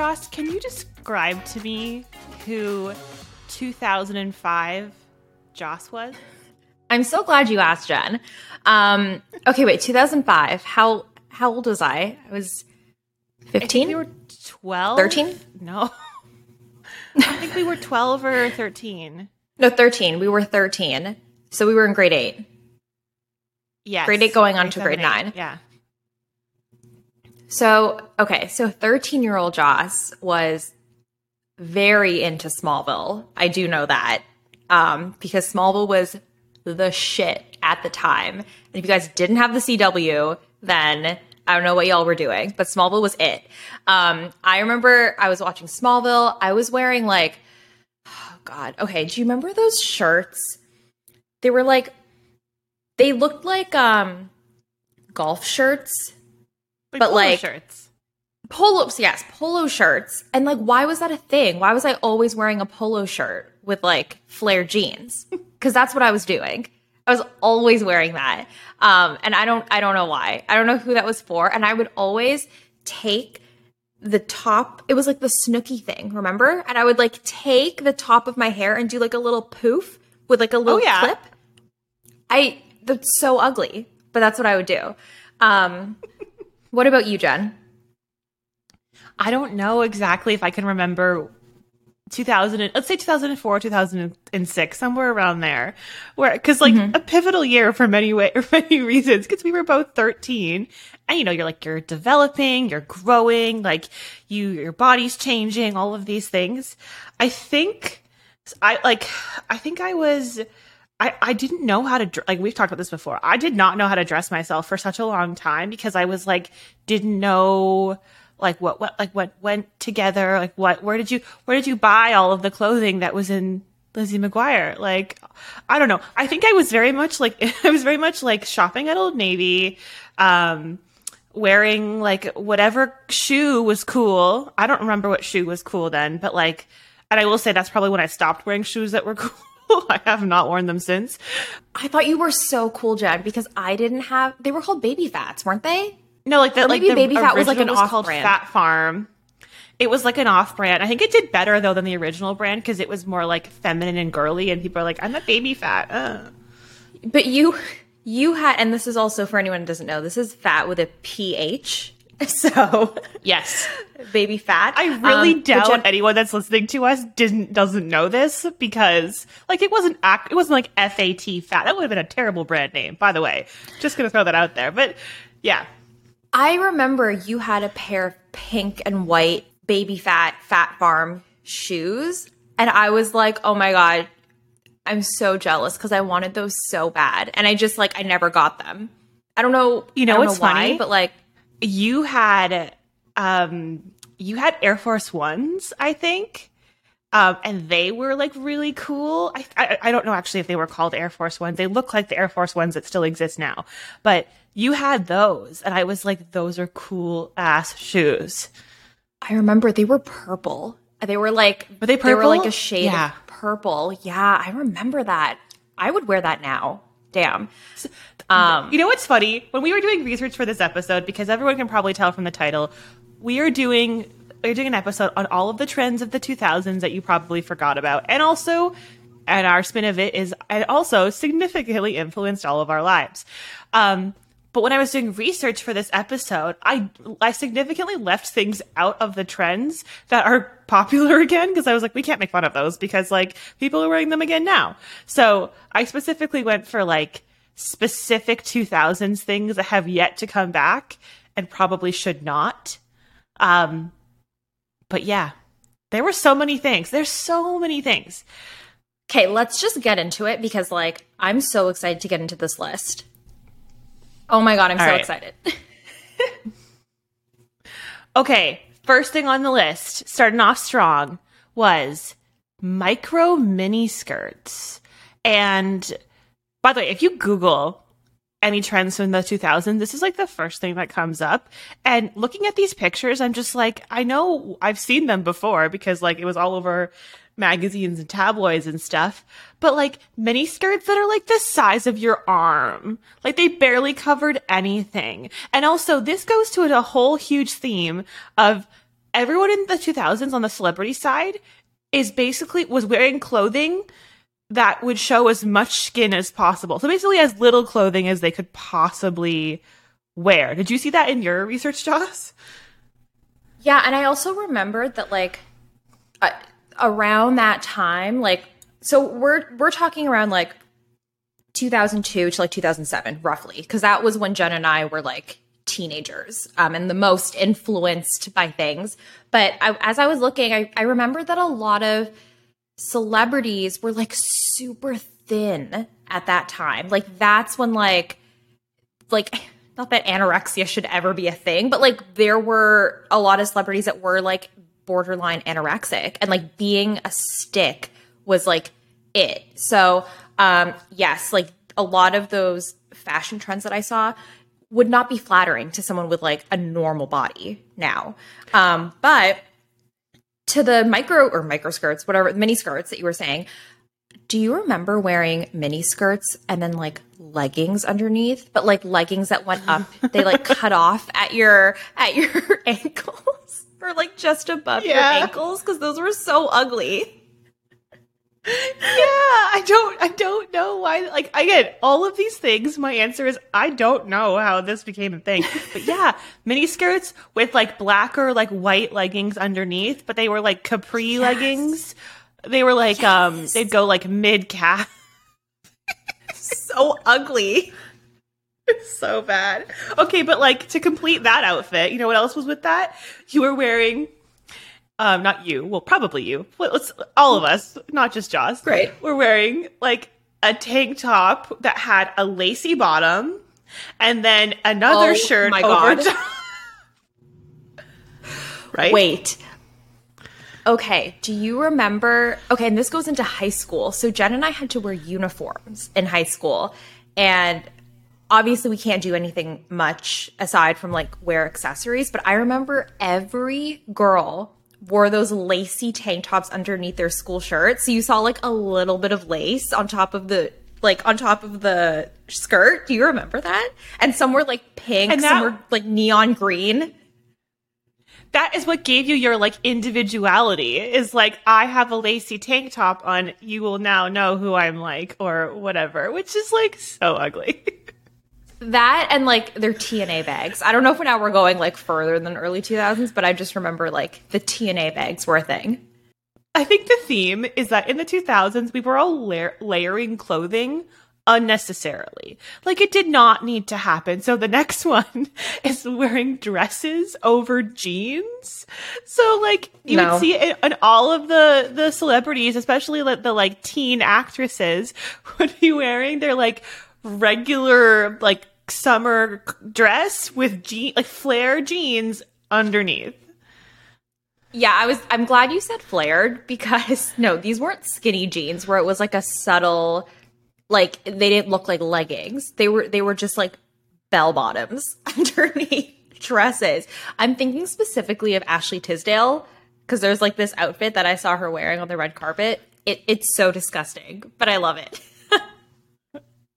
Joss, can you describe to me who 2005 Joss was? I'm so glad you asked, Jen. Um, okay, wait, 2005. How how old was I? I was 15. we were 12. 13? No. I think we were 12 or 13. No, 13. We were 13. So we were in grade 8. Yes. Grade 8 going on to grade 9. Yeah. So, okay, so 13 year old Joss was very into Smallville. I do know that um, because Smallville was the shit at the time. And if you guys didn't have the CW, then I don't know what y'all were doing, but Smallville was it. Um, I remember I was watching Smallville. I was wearing like, oh God, okay. Do you remember those shirts? They were like, they looked like um, golf shirts But, polo like- shirts. Polos, yes, polo shirts. And like, why was that a thing? Why was I always wearing a polo shirt with like flare jeans? Because that's what I was doing. I was always wearing that. Um, and I don't, I don't know why. I don't know who that was for. And I would always take the top. It was like the Snooki thing, remember? And I would like take the top of my hair and do like a little poof with like a little Oh, yeah. clip. I that's so ugly, but that's what I would do. Um, what about you, Jen? I don't know exactly if I can remember 2000 let's say 2004 2006 somewhere around there. Where because like mm-hmm. a pivotal year for many way for many reasons because we were both 13 and you know you're like you're developing you're growing like you your body's changing all of these things. I think i like i think i was I, I didn't know how to like we've talked about this before. I did not know how to dress myself for such a long time because I was like didn't know like what what like what went together like what where did you where did you buy all of the clothing that was in Lizzie McGuire? Like I don't know. I think I was very much like I was very much like shopping at Old Navy um wearing like whatever shoe was cool. I don't remember what shoe was cool then but like and I will say that's probably when I stopped wearing shoes that were cool I have not worn them since I thought you were so cool, Jen, because I didn't have. They were called Baby Phats, weren't they? No, like that. Like maybe the Baby Phat was like an called off-brand. Phat Farm. It was like an off-brand. I think it did better though than the original brand because it was more like feminine and girly, and people are like, "I'm a Baby Phat." Uh. But you, you had, and this is also for anyone who doesn't know, this is fat with a ph. So Yes, Baby Phat. I really Um, doubt Jen- anyone that's listening to us didn't doesn't know this because like it wasn't act, it wasn't like FAT fat. That would have been a terrible brand name, by the way. Just gonna throw that out there. But yeah, I remember you had a pair of pink and white Baby Phat Phat Farm shoes, and I was like, oh my god, I'm so jealous because I wanted those so bad, and I just like I never got them. I don't know. You know I don't what's why, funny? but like you had um you had Air Force Ones, I think. Um, and they were like really cool. I, I I don't know actually if they were called Air Force Ones. They look like the Air Force Ones that still exist now. But you had those, and I was like, those are cool ass shoes. I remember they were purple. They were like Were they purple? They were like a shade Yeah. of purple. Yeah, I remember that. I would wear that now. Damn. Um, You know what's funny? When we were doing research for this episode, because everyone can probably tell from the title, we are doing we're doing an episode on all of the trends of the 2000s that you probably forgot about, and also, and our spin of it is, and also significantly influenced all of our lives. Um, but when I was doing research for this episode, I I significantly left things out of the trends that are popular again because I was like, we can't make fun of those because like people are wearing them again now. So I specifically went for like specific 2000s things that have yet to come back and probably should not. Um, but yeah, there were so many things. There's so many things. okay, let's just get into it because like I'm so excited to get into this list. Oh my god, I'm All so right. excited. Okay, first thing on the list, starting off strong, was micro mini skirts. And by the way, if you Google any trends from the 2000s, this is like the first thing that comes up. And looking at these pictures, I'm just like, I know I've seen them before because like it was all over magazines and tabloids and stuff. But like mini skirts that are like the size of your arm, like they barely covered anything. And also, this goes to a whole huge theme of everyone in the 2000s on the celebrity side is basically was wearing clothing that would show as much skin as possible. So basically as little clothing as they could possibly wear. Did you see that in your research, Joss? Yeah, and I also remembered that like uh, around that time, like so we're we're talking around like 2002 to like 2007 roughly because that was when Jen and I were like teenagers um, and the most influenced by things. But I, as I was looking, I, I remember that a lot of celebrities were like super thin at that time. Like that's when like like not that anorexia should ever be a thing, but like there were a lot of celebrities that were like borderline anorexic and like being a stick was like it. So, um yes, like a lot of those fashion trends that I saw would not be flattering to someone with like a normal body now. Um, but to the micro or micro skirts, whatever mini skirts that you were saying, do you remember wearing mini skirts and then like leggings underneath, but like leggings that went up, they like cut off at your at your ankles or like just above yeah. your ankles because those were so ugly yeah, I don't I don't know why like again, all of these things, my answer is I don't know how this became a thing. But yeah, mini skirts with like black or like white leggings underneath, but they were like capri yes. leggings. They were like um, yes. um they'd go like mid calf. so ugly. so bad. Okay, but like to complete that outfit, you know what else was with that? You were wearing um, not you, well, probably you. Let's all of us, not just Joss. Great. We're wearing like a tank top that had a lacy bottom, and then another oh, shirt my over. God. right. Wait. Okay. Do you remember? Okay, and this goes into high school. So Jen and I had to wear uniforms in high school, and obviously we can't do anything much aside from like wear accessories. But I remember every girl wore those lacy tank tops underneath their school shirts. So you saw like a little bit of lace on top of the like on top of the skirt. Do you remember that? And some were like pink, and that, some were like neon green. That is what gave you your like individuality. Is like I have a lacy tank top on. You will now know who I'm like, or whatever. Which is like so ugly. That and like their TNA bags. I don't know if now we're going like further than early 2000s, but I just remember like the TNA bags were a thing. I think the theme is that in the 2000s, we were all la- layering clothing unnecessarily. Like it did not need to happen. So the next one is wearing dresses over jeans. So like you no. would see it in all of the the celebrities, especially like the like teen actresses would be wearing their like regular like summer dress with jean like flare jeans underneath. Yeah, I was I'm glad you said flared because no, these weren't skinny jeans where it was like a subtle like they didn't look like leggings. They were they were just like bell bottoms underneath dresses. I'm thinking specifically of Ashley Tisdale because there's like this outfit that I saw her wearing on the red carpet. It, it's so disgusting, but I love it.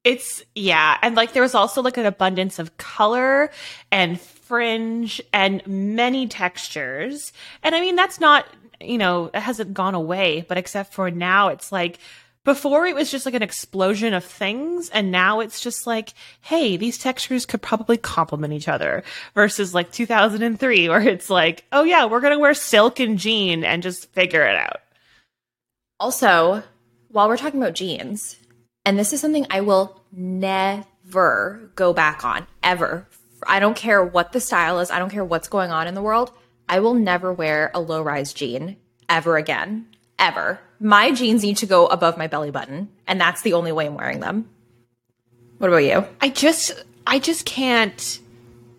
It's yeah, and like there was also like an abundance of color and fringe and many textures. And I mean that's not, you know, it hasn't gone away, but except for now it's like before it was just like an explosion of things and now it's just like hey these textures could probably complement each other versus like 2003 where it's like oh yeah we're gonna wear silk and jean and just figure it out also while we're talking about jeans and this is something I will never go back on, ever. I don't care what the style is, I don't care what's going on in the world. I will never wear a low rise jean ever again. Ever. My jeans need to go above my belly button, and that's the only way I'm wearing them. What about you? I just I just can't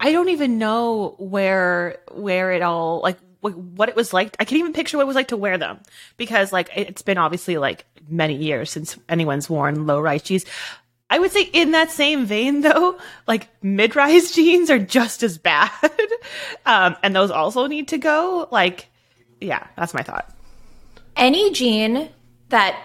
I don't even know where where it all like what it was like. I can't even picture what it was like to wear them because like it's been obviously like many years since anyone's worn low rise jeans. I would say in that same vein though, like mid rise jeans are just as bad. um, and those also need to go. Like, yeah, that's my thought. Any jean that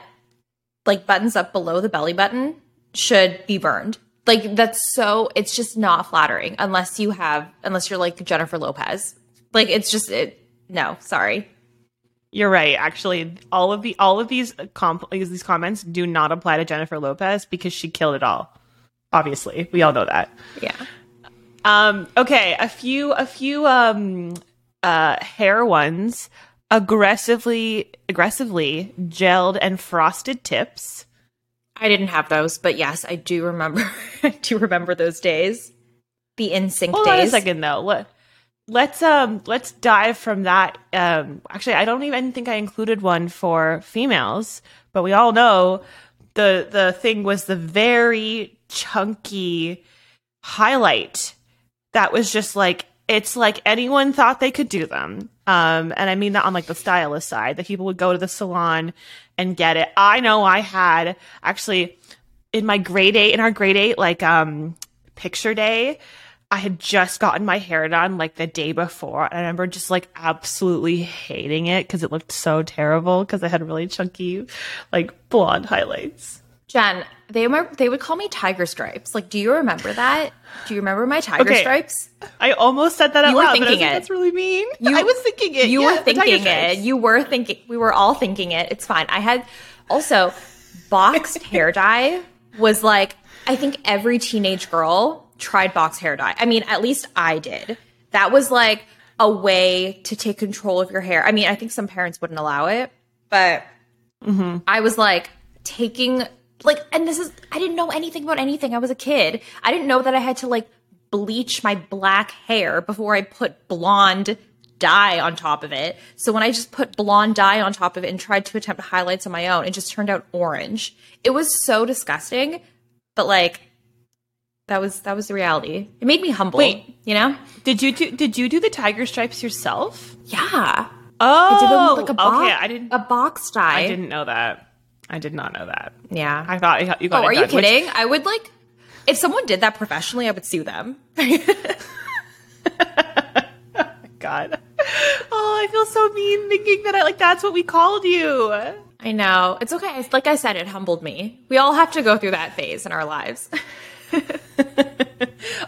like buttons up below the belly button should be burned. Like that's so it's just not flattering unless you have unless you're like Jennifer Lopez. Like it's just it no, sorry. You're right. Actually, all of the all of these comp- these comments do not apply to Jennifer Lopez because she killed it all. Obviously, we all know that. Yeah. Um, okay, a few a few um uh hair ones aggressively aggressively gelled and frosted tips. I didn't have those, but yes, I do remember. I do remember those days. The NSYNC Hold on a days. second though. Let, let's um let's dive from that. Um actually I don't even think I included one for females, but we all know the the thing was the very chunky highlight that was just like it's like anyone thought they could do them. Um and I mean that on like the stylist side, that people would go to the salon and get it. I know I had actually in my grade 8 in our grade 8 like um picture day I had just gotten my hair done like the day before. And I remember just like absolutely hating it because it looked so terrible because I had really chunky, like blonde highlights. Jen, they were, they would call me Tiger Stripes. Like, do you remember that? Do you remember my Tiger Okay. Stripes? I almost said that out You were loud, but I was thinking like, it. That's really mean. You- I was thinking it. You Yeah, were thinking it. You were thinking. We were all thinking it. It's fine. I had also boxed hair dye was like I think every teenage girl tried box hair dye. I mean, at least I did. That was like a way to take control of your hair. I mean, I think some parents wouldn't allow it, but mm-hmm. I was like taking like and this is I didn't know anything about anything. I was a kid. I didn't know that I had to like bleach my black hair before I put blonde dye on top of it. So when I just put blonde dye on top of it and tried to attempt highlights on my own, it just turned out orange. It was so disgusting, but like that was that was the reality. It made me humble, Wait. you know? Did you do? Did you do the tiger stripes yourself? Yeah. Oh, I did them with like a box, okay. I didn't. a box dye. I didn't know that. I did not know that. Yeah. I thought you got. You Oh, it are you done, which- kidding? I would like if someone did that professionally, I would sue them. God. Oh, I feel so mean thinking that I like that's what we called you. I know. It's okay. Like I said, it humbled me. We all have to go through that phase in our lives.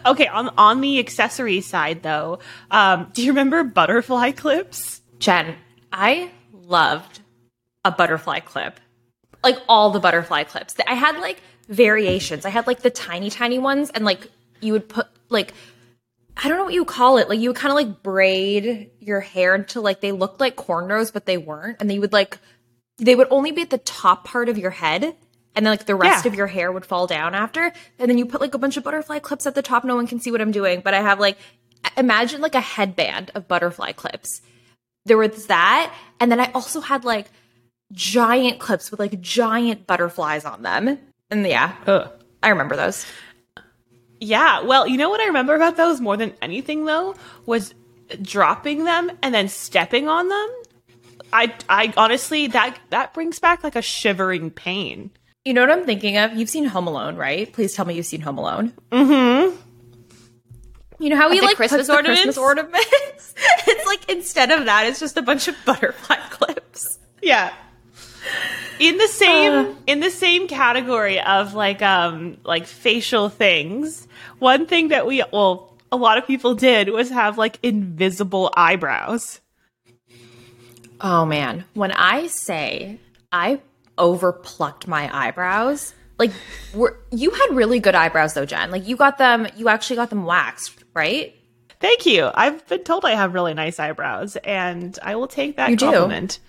Okay, on on the accessory side though, um, do you remember butterfly clips? Jen, I loved a butterfly clip. Like all the butterfly clips. I had like variations. I had like the tiny, tiny ones, and like you would put like I don't know what you call it. Like you would kind of like braid your hair until like they looked like cornrows, but they weren't. And they would like they would only be at the top part of your head. And then like the rest Yeah. of your hair would fall down after. And then you put like a bunch of butterfly clips at the top. No one can see what I'm doing. But I have like imagine like a headband of butterfly clips. There was that. And then I also had like giant clips with like giant butterflies on them. And yeah, Ugh. I remember those. Yeah, well, you know what I remember about those more than anything though was dropping them and then stepping on them. I I honestly that that brings back like a shivering pain. You know what I'm thinking of? You've seen Home Alone, right? Please tell me you've seen Home Alone. Mm-hmm. You know how we like Christmas the Christmas ornaments? ornaments? it's like instead of that, it's just a bunch of butterfly clips. Yeah. In the same in the same category of like um like facial things, one thing that we well a lot of people did was have like invisible eyebrows. Oh man, when I say I overplucked my eyebrows, like were, you had really good eyebrows though, Jen. Like you got them, you actually got them waxed, right? Thank you. I've been told I have really nice eyebrows, and I will take that You do. compliment.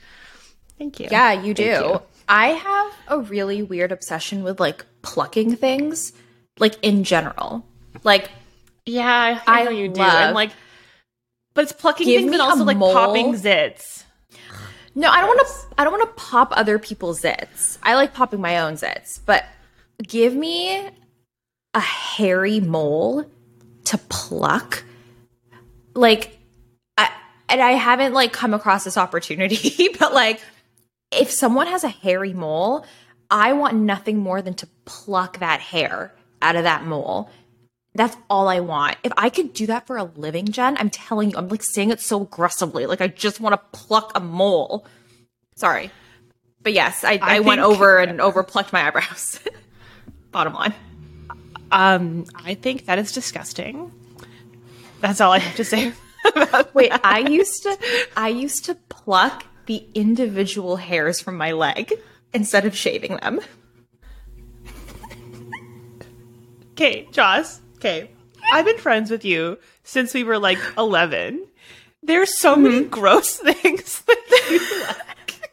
Thank you. Yeah, you do. You. I have a really weird obsession with like plucking things, like in general. Like Yeah, I, I know you do. And like, but it's plucking things and also like mole. popping zits. No, I don't want to. I don't want to pop other people's zits. I like popping my own zits, but give me a hairy mole to pluck. Like, I and I haven't like come across this opportunity, but like, if someone has a hairy mole, I want nothing more than to pluck that hair out of that mole. That's all I want. If I could do that for a living, Jen, I'm telling you, I'm like saying it so aggressively. Like I just want to pluck a mole. Sorry. But yes, I, I, went think- over and over plucked my eyebrows. Bottom line. Um, I think that is disgusting. That's all I have to say. Wait, I used to I used to pluck the individual hairs from my leg instead of shaving them. Okay, Joss. Okay. I've been friends with you since we were like 11. There's so Mm-hmm. many gross things that you like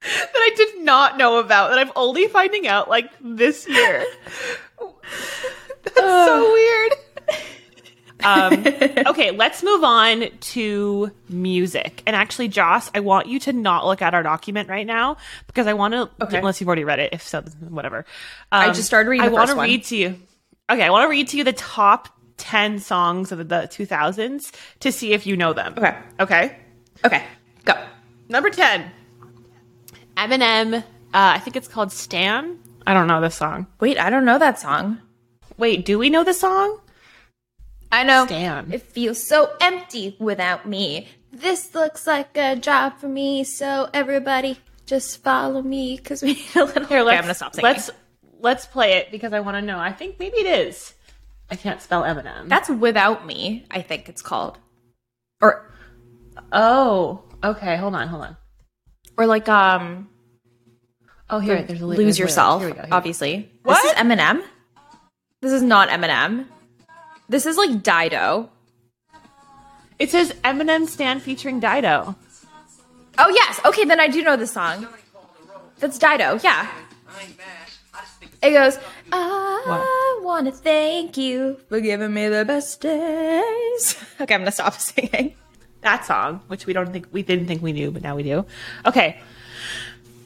that I did not know about that I'm only finding out like this year. That's so weird. Um, okay, let's move on to music. And actually, Joss, I want you to not look at our document right now because I want to, Okay. unless you've already read it. If so, whatever. I Um, just started reading I want to read to you. Okay, I want to read to you the top 10 songs of the 2000s to see if you know them. Okay. Okay. Okay, go. Number 10. Eminem. Uh, I think it's called Stan. I don't know this song. Wait, I don't know that song. Wait, do we know the song? I know. Stan. It feels so empty without me. This looks like a job for me, so everybody just follow me because we need a little. Here, let's, I'm gonna stop singing. Let's let's play it because I want to know. I think maybe it is. I can't spell Eminem. That's without me. I think it's called, or oh, okay. Hold on, hold on. or like um, Oh, here, there's a lose there's yourself. Here we go. here. Obviously, What? this is Eminem. This is not Eminem. This is like Dido. It says Eminem Stan featuring Dido. Oh yes. Okay, then I do know this song. That's Dido. Yeah. It goes. I want to thank you for giving me the best days. Okay, I'm gonna stop singing. That song, which we don't think we didn't think we knew, but now we do. Okay.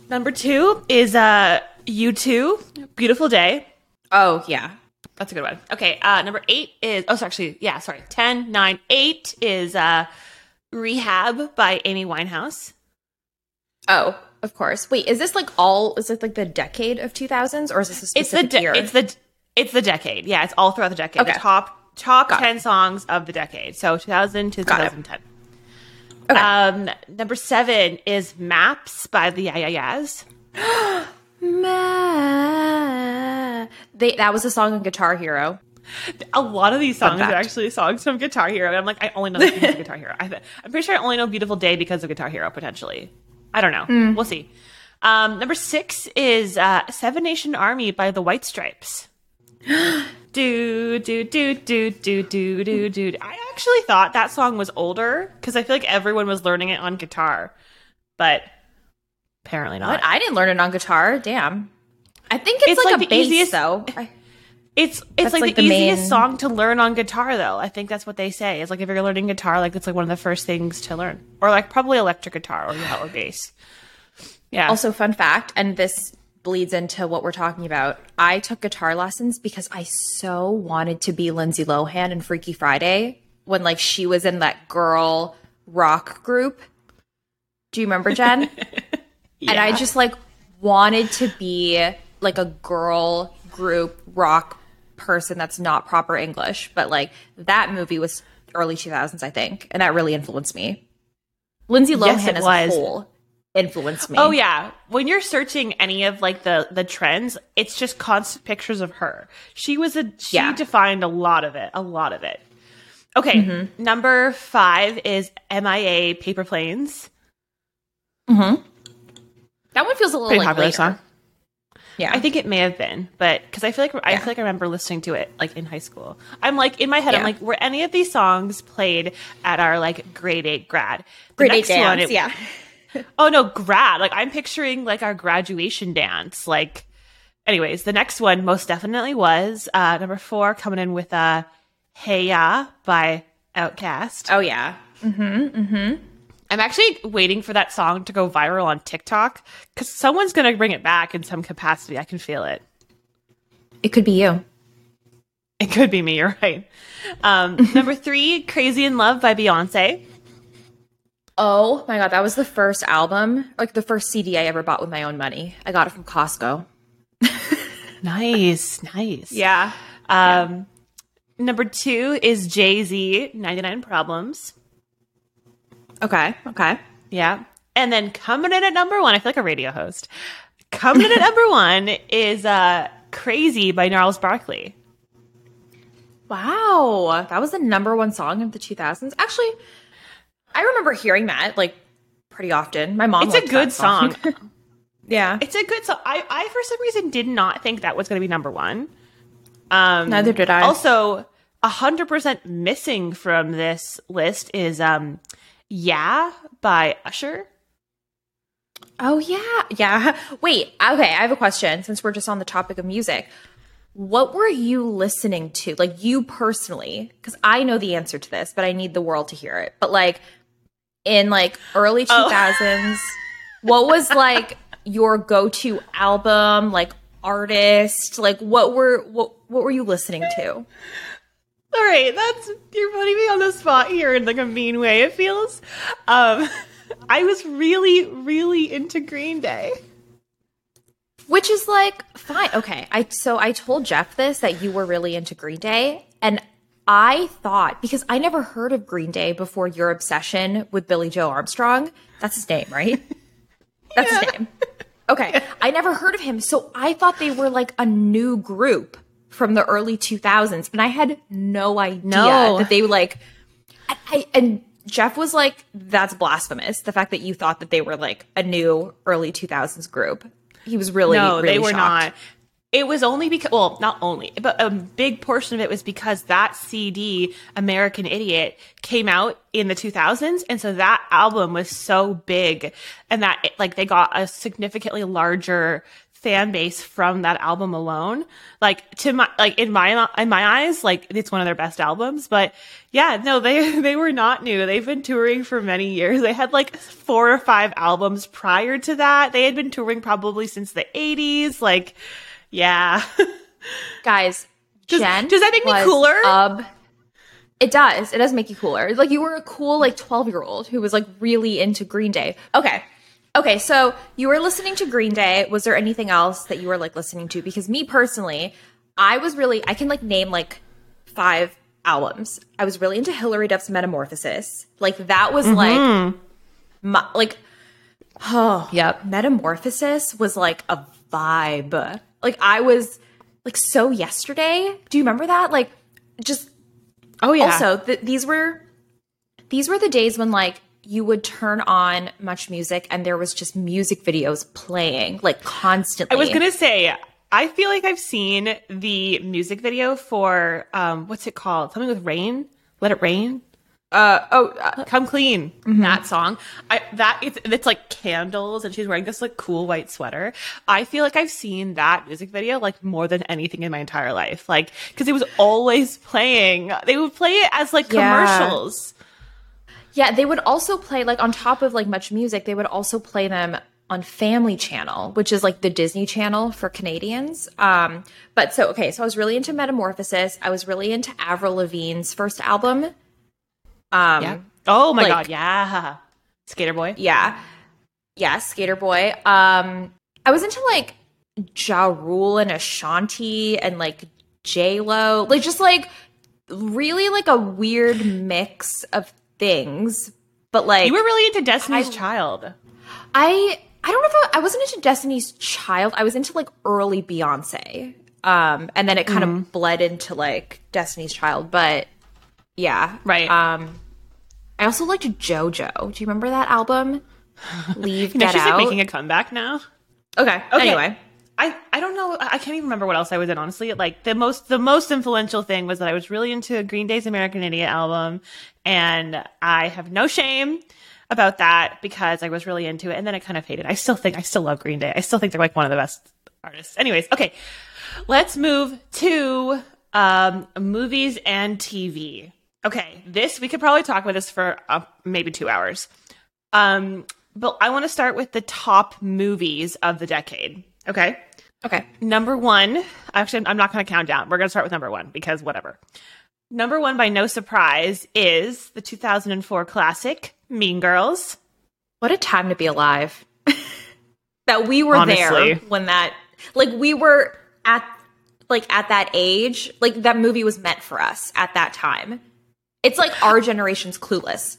Number two is uh U2, Beautiful Day. Oh yeah. That's a good one. Okay, uh number eight is oh sorry, actually, yeah, sorry. 10, 9, 8 is uh Rehab by Amy Winehouse. Oh, of course. Wait, is this like all? Is it like the decade of 2000s, or is this a It's the specific de- year? it's the it's the decade. Yeah, it's all throughout the decade. Okay. The top top Got it. 10 songs of the decade. So 2000 to 2010. Okay. Um number 7 is Maps by the Yeah Yeah Yeahs. Ma- they that was a song on Guitar Hero. A lot of these songs are actually songs from Guitar Hero. And I'm like, I only know this because of Guitar Hero. I I'm pretty sure I only know Beautiful Day because of Guitar Hero, potentially. I don't know. Hmm. We'll see. Um, number six is uh, Seven Nation Army by the White Stripes. do, do, do, do, do, do, do, do. I actually thought that song was older because I feel like everyone was learning it on guitar, but apparently not. What? I didn't learn it on guitar. Damn. I think it's, It's like, like a bass easiest- though. I- It's it's That's, like, like, the, the easiest main- song to learn on guitar though. I think that's what they say. It's like if you're learning guitar, like it's like one of the first things to learn. Or like probably electric guitar or yeah, or bass. Yeah. Also, fun fact, and this bleeds into what we're talking about. I took guitar lessons because I so wanted to be Lindsay Lohan in Freaky Friday when like she was in that girl rock group. Do you remember Jen? And I just like wanted to be like a girl group rock person that's not proper English, but like that movie was early 2000s, I think, and that really influenced me. Lindsay Lohan Yes, as was. a whole influenced me. Oh yeah. When you're searching any of like the the trends, it's just constant pictures of her. She was a she Yeah. defined a lot of it. A lot of it. Okay. Mm-hmm. Number five is MIA Paper Planes. Mm-hmm. That one feels a little Pretty like popular later. song. Yeah, I think it may have been, but because I feel like I Yeah. feel like I remember listening to it like in high school. I'm like in my head, I'm like, were any of these songs played at our like grade eight grad? The grade eight next one, it- yeah, Oh no, grad. Like I'm picturing like our graduation dance. Like, anyways, the next one most definitely was uh number four coming in with uh Hey Ya by OutKast. oh yeah. I'm actually waiting for that song to go viral on TikTok because someone's gonna bring it back in some capacity. I can feel it. It could be you. It could be me. You're right. Um, number three, "Crazy in Love" by Beyonce. Oh my god, that was the first album, like the first CD I ever bought with my own money. I got it from Costco. Nice, nice. Yeah. Um, number two is Jay Z, "99 Problems." Okay. Okay. Yeah. And then coming in at number one, I feel like a radio host. Coming in at number one is uh, "Crazy" by Gnarls Barkley. Wow, that was the number one song of the 2000s. Actually, I remember hearing that like pretty often. My mom. It's a good song. song. yeah, It's a good song. I, I for some reason did not think that was going to be number one. Um, Neither did I. Also, hundred percent missing from this list is um, "Yeah" by Usher. Oh yeah, yeah. Wait, okay. I have a question. Since we're just on the topic of music, what were you listening to, like you personally? Because I know the answer to this, but I need the world to hear it. But like in like early oh. two Oh. thousands, what was like your go to album, like artist? Like what were what what were you listening to? All right, that's you're putting me on the spot here in like a mean way. It feels. Um, I was really, really into Green Day. Which is like fine. Okay. I so I told Jeff this that you were really into Green Day and I thought because I never heard of Green Day before your obsession with Billie Joe Armstrong. That's his name, right? That's his name. Okay. I never heard of him. So I thought they were like a new group from the early 2000s and I had no idea No. that they were like I, I and Jeff was like that's blasphemous. The fact that you thought that they were like a new early 2000s group. He was really no, really they were shocked. not. It was only because, well, not only, but a big portion of it was because that CD, American Idiot, came out in the 2000s. And so that album was so big and that, it, like, they got a significantly larger fan base from that album alone. Like, to my, like, in my, in my eyes, like, it's one of their best albums. But yeah, no, they, they were not new. They've been touring for many years. They had like four or five albums prior to that. They had been touring probably since the 80s. Like, yeah. Guys, Does- Jen does that make me cooler? Ob- it does. It does make you cooler. Like you were a cool like 12-year-old who was like really into Green Day. Okay. Okay, so you were listening to Green Day. Was there anything else that you were like listening to? Because me personally, I was really I can like name like five albums. I was really into Hilary Duff's Metamorphosis. Like that was mm-hmm. like my, like oh Yep. Metamorphosis was like a vibe. Like I was like so yesterday. Do you remember that? Like just Oh, yeah. also th- these were these were the days when like you would turn on MuchMusic and there was just music videos playing like constantly. I was going to say, I feel like I've seen the music video for, um, what's it called? Something with rain? Let it rain? uh oh uh, Come clean. That song. I, that, it's, it's like candles and she's wearing this like cool white sweater. I feel like I've seen that music video like more than anything in my entire life. Like, cause it was always playing. They would play it as like Yeah. commercials. Yeah, they would also play like on top of like MuchMusic, they would also play them on Family Channel, which is like the Disney Channel for Canadians. Um, but so okay, so I was really into Metamorphosis. I was really into Avril Lavigne's first album. Um, Yeah. Oh my like- God. Yeah. Skater boy. Yeah. Yeah, Skater Boy. Um I was into like Ja Rule and Ashanti and like J Lo. Like just like really like a weird mix of things. But like You were really into Destiny's I- Child. I I don't know if I, I wasn't into Destiny's Child. I was into like early Beyonce. Um and then it kind Mm-hmm. of bled into like Destiny's Child, but yeah. Right. Um I also liked JoJo. Do you remember that album? Leave You know, Get she's Out. like making a comeback now. okay. Okay. Anyway. I, I don't know. I can't even remember what else I was in. Honestly, like the most the most influential thing was that I was really into Green Day's American Idiot album, and I have no shame about that because I was really into it, and then it kind of faded. I still think I still love Green Day. I still think they're like one of the best artists. Anyways, okay, let's move to um, movies and TV. Okay, this we could probably talk about this for uh, maybe two hours. Um, but I want to start with the top movies of the decade. Okay. Okay. Number one, actually, I'm not going to count down. We're going to start with number one because whatever. Number one, by no surprise, is the 2004 classic Mean Girls. What a time to be alive. that we were Honestly. there when that like we were at like at that age. Like that movie was meant for us at that time. It's like our generation's clueless.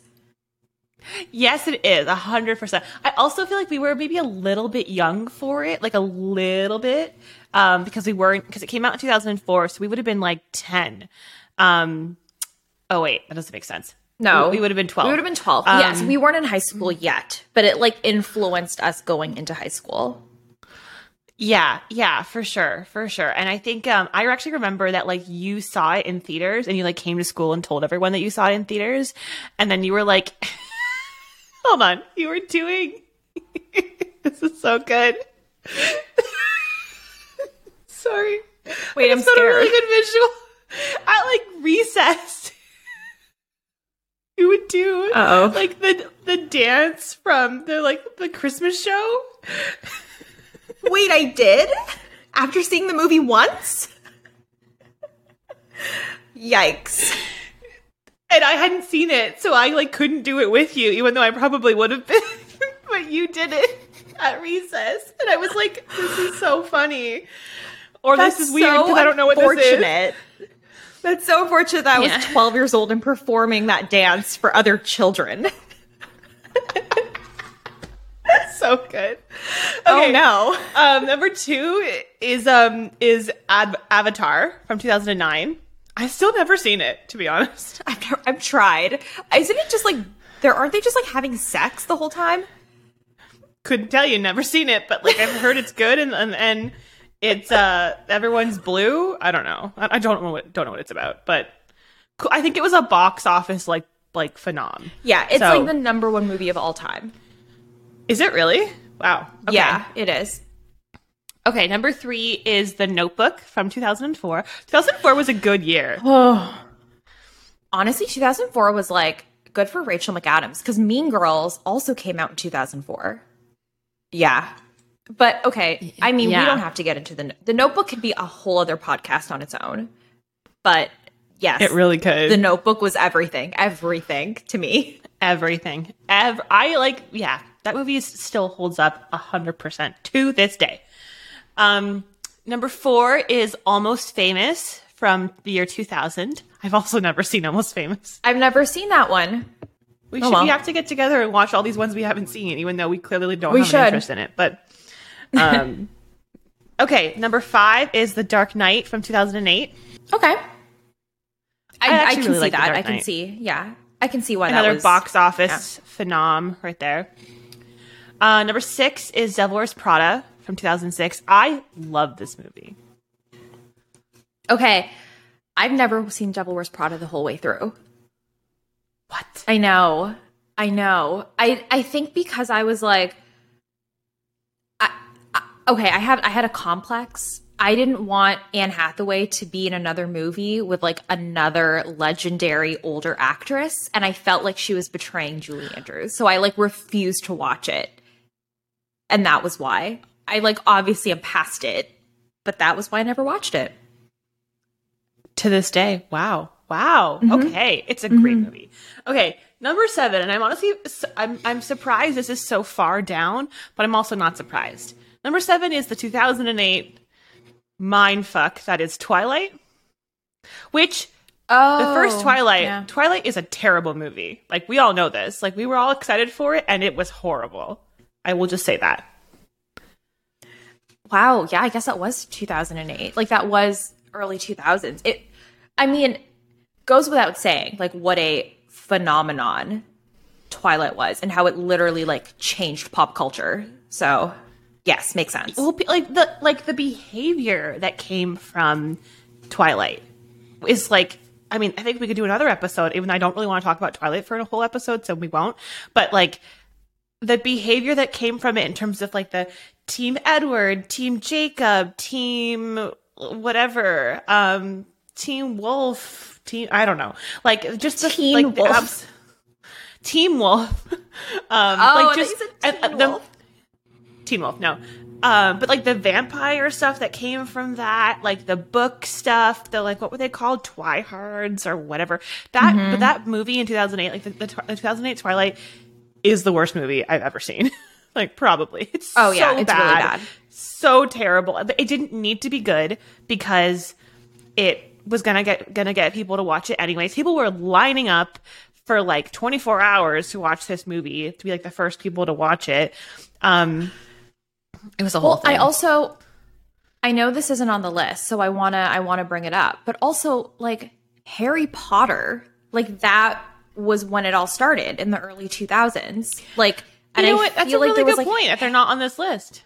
Yes, it is a hundred percent. I also feel like we were maybe a little bit young for it, like a little bit, um, because we weren't because it came out in 2004, so we would have been like 10. Um, oh wait, that doesn't make sense. No, we, we would have been twelve. We would have been twelve. Um, yes, we weren't in high school yet, but it like influenced us going into high school. Yeah, yeah, for sure, for sure. And I think um I actually remember that like you saw it in theaters and you like came to school and told everyone that you saw it in theaters and then you were like Hold on, you were doing This is so good. Sorry. Wait, I'm It's not a really good visual. At like recess you would do Uh-oh. like the the dance from the like the Christmas show. Wait, I did? After seeing the movie once? Yikes. And I hadn't seen it, so I like couldn't do it with you, even though I probably would have been. but you did it at recess, and I was like, "This is so funny," or "This is weird because I don't know what this is." That's so unfortunate that I Yeah. was 12 years old and performing that dance for other children. So good. Oh Okay, no. Um, number two is um is Ad- Avatar from two thousand and nine. I've still never seen it, to be honest. I've, tr- I've tried. Isn't it just like, there aren't they just like having sex the whole time? Couldn't tell you, never seen it, but like I've heard it's good and and, and it's uh everyone's blue. I don't know. I, I don't know what don't know what it's about, but cool. I think it was a box office like like phenom. Yeah, it's So- like the number one movie of all time. Is it really? Wow. Okay. Yeah, it is. Okay. Number three is The Notebook from 2004. 2004 was a good year. Oh. Honestly, 2004 was like good for Rachel McAdams because Mean Girls also came out in 2004. Yeah. But okay, I mean, Yeah. we don't have to get into the the Notebook could be a whole other podcast on its own. But yes, It really could. the Notebook was everything, everything to me. everything. Ev- I like, yeah, that movie is, still holds up 100% to this day. Um, number four is Almost Famous from the year 2000. I've also never seen Almost Famous. I've never seen that one. We Oh, should, well. we have to get together and watch all these ones we haven't seen, even though we clearly don't We have should. an interest in it. But, um, okay, number five is The Dark Knight from 2008. Okay. I, I, can really see like that. I can see. Yeah. I can see why that Another was box office phenom right there. Uh, number six is Devil Wears Prada from 2006. I love this movie. Okay. I've never seen Devil Wears Prada the whole way through. What? I know. I know. I I think because I was like I, I okay, I have I had a complex. I didn't want Anne Hathaway to be in another movie with like another legendary older actress and I felt like she was betraying Julie Andrews. So I like refused to watch it. And that was why. I like obviously am past it, but that was why I never watched it. To this day. Wow. Wow. Mm-hmm. Okay. It's a great movie. Okay. Number seven. And I'm honestly, I'm, I'm surprised this is so far down, but I'm also not surprised. Number seven is the 2008 mindfuck that is Twilight, which Oh. the first Twilight, yeah. Twilight is a terrible movie. Like we all know this. Like we were all excited for it and it was horrible. I will just say that. Wow, yeah, I guess that was 2008. Like that was early 2000s. It I mean, goes without saying like what a phenomenon Twilight was and how it literally like changed pop culture. So, yes, makes sense. Well, like the like the behavior that came from Twilight is like. I mean, I think we could do another episode, even though I don't really want to talk about Twilight for a whole episode, so we won't. But like the behavior that came from it in terms of like the Team Edward, Team Jacob, Team whatever, um, Team Wolf, Team I don't know, like just the Teen like the Wolf. abs- Team Wolf, um, Oh, like just said uh, the- Wolf. Teen Wolf, no. Um, but like the vampire stuff that came from that, like the book stuff, the like what were they called, Twihards or whatever. That Mm-hmm. but that movie in two thousand eight, like the, the, the two thousand eight Twilight, is the worst movie I've ever seen. like probably, it's Oh, yeah, so it's really bad, bad. so terrible. It didn't need to be good because it was gonna get gonna get people to watch it anyways. People were lining up for like 24 hours to watch this movie to be like the first people to watch it. Um, it was a whole Well, thing. I also I know this isn't on the list, so I want to I want to bring it up. But also like Harry Potter, like that was when it all started in the early 2000s. Like, and you know I what? That's a really good like, point. If they're not on this list,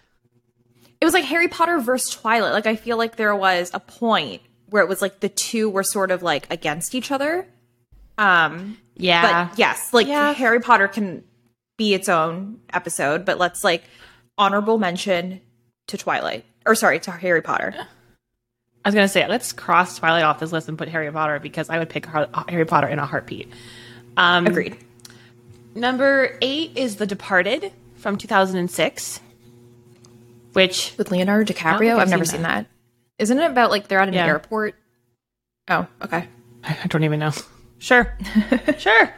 it was like Harry Potter versus Twilight. Like, I feel like there was a point where it was like the two were sort of like against each other. Um, yeah. But yes, like yeah. Harry Potter can be its own episode, but let's like honorable mention to Twilight or sorry to Harry Potter. I was gonna say let's cross Twilight off this list and put Harry Potter because I would pick Harry Potter in a heartbeat. Um, Agreed. Number eight is The Departed from 2006, which with Leonardo DiCaprio. I've, I've never seen that. Isn't it about like they're at an yeah. airport? Oh, okay. I don't even know. Sure, sure.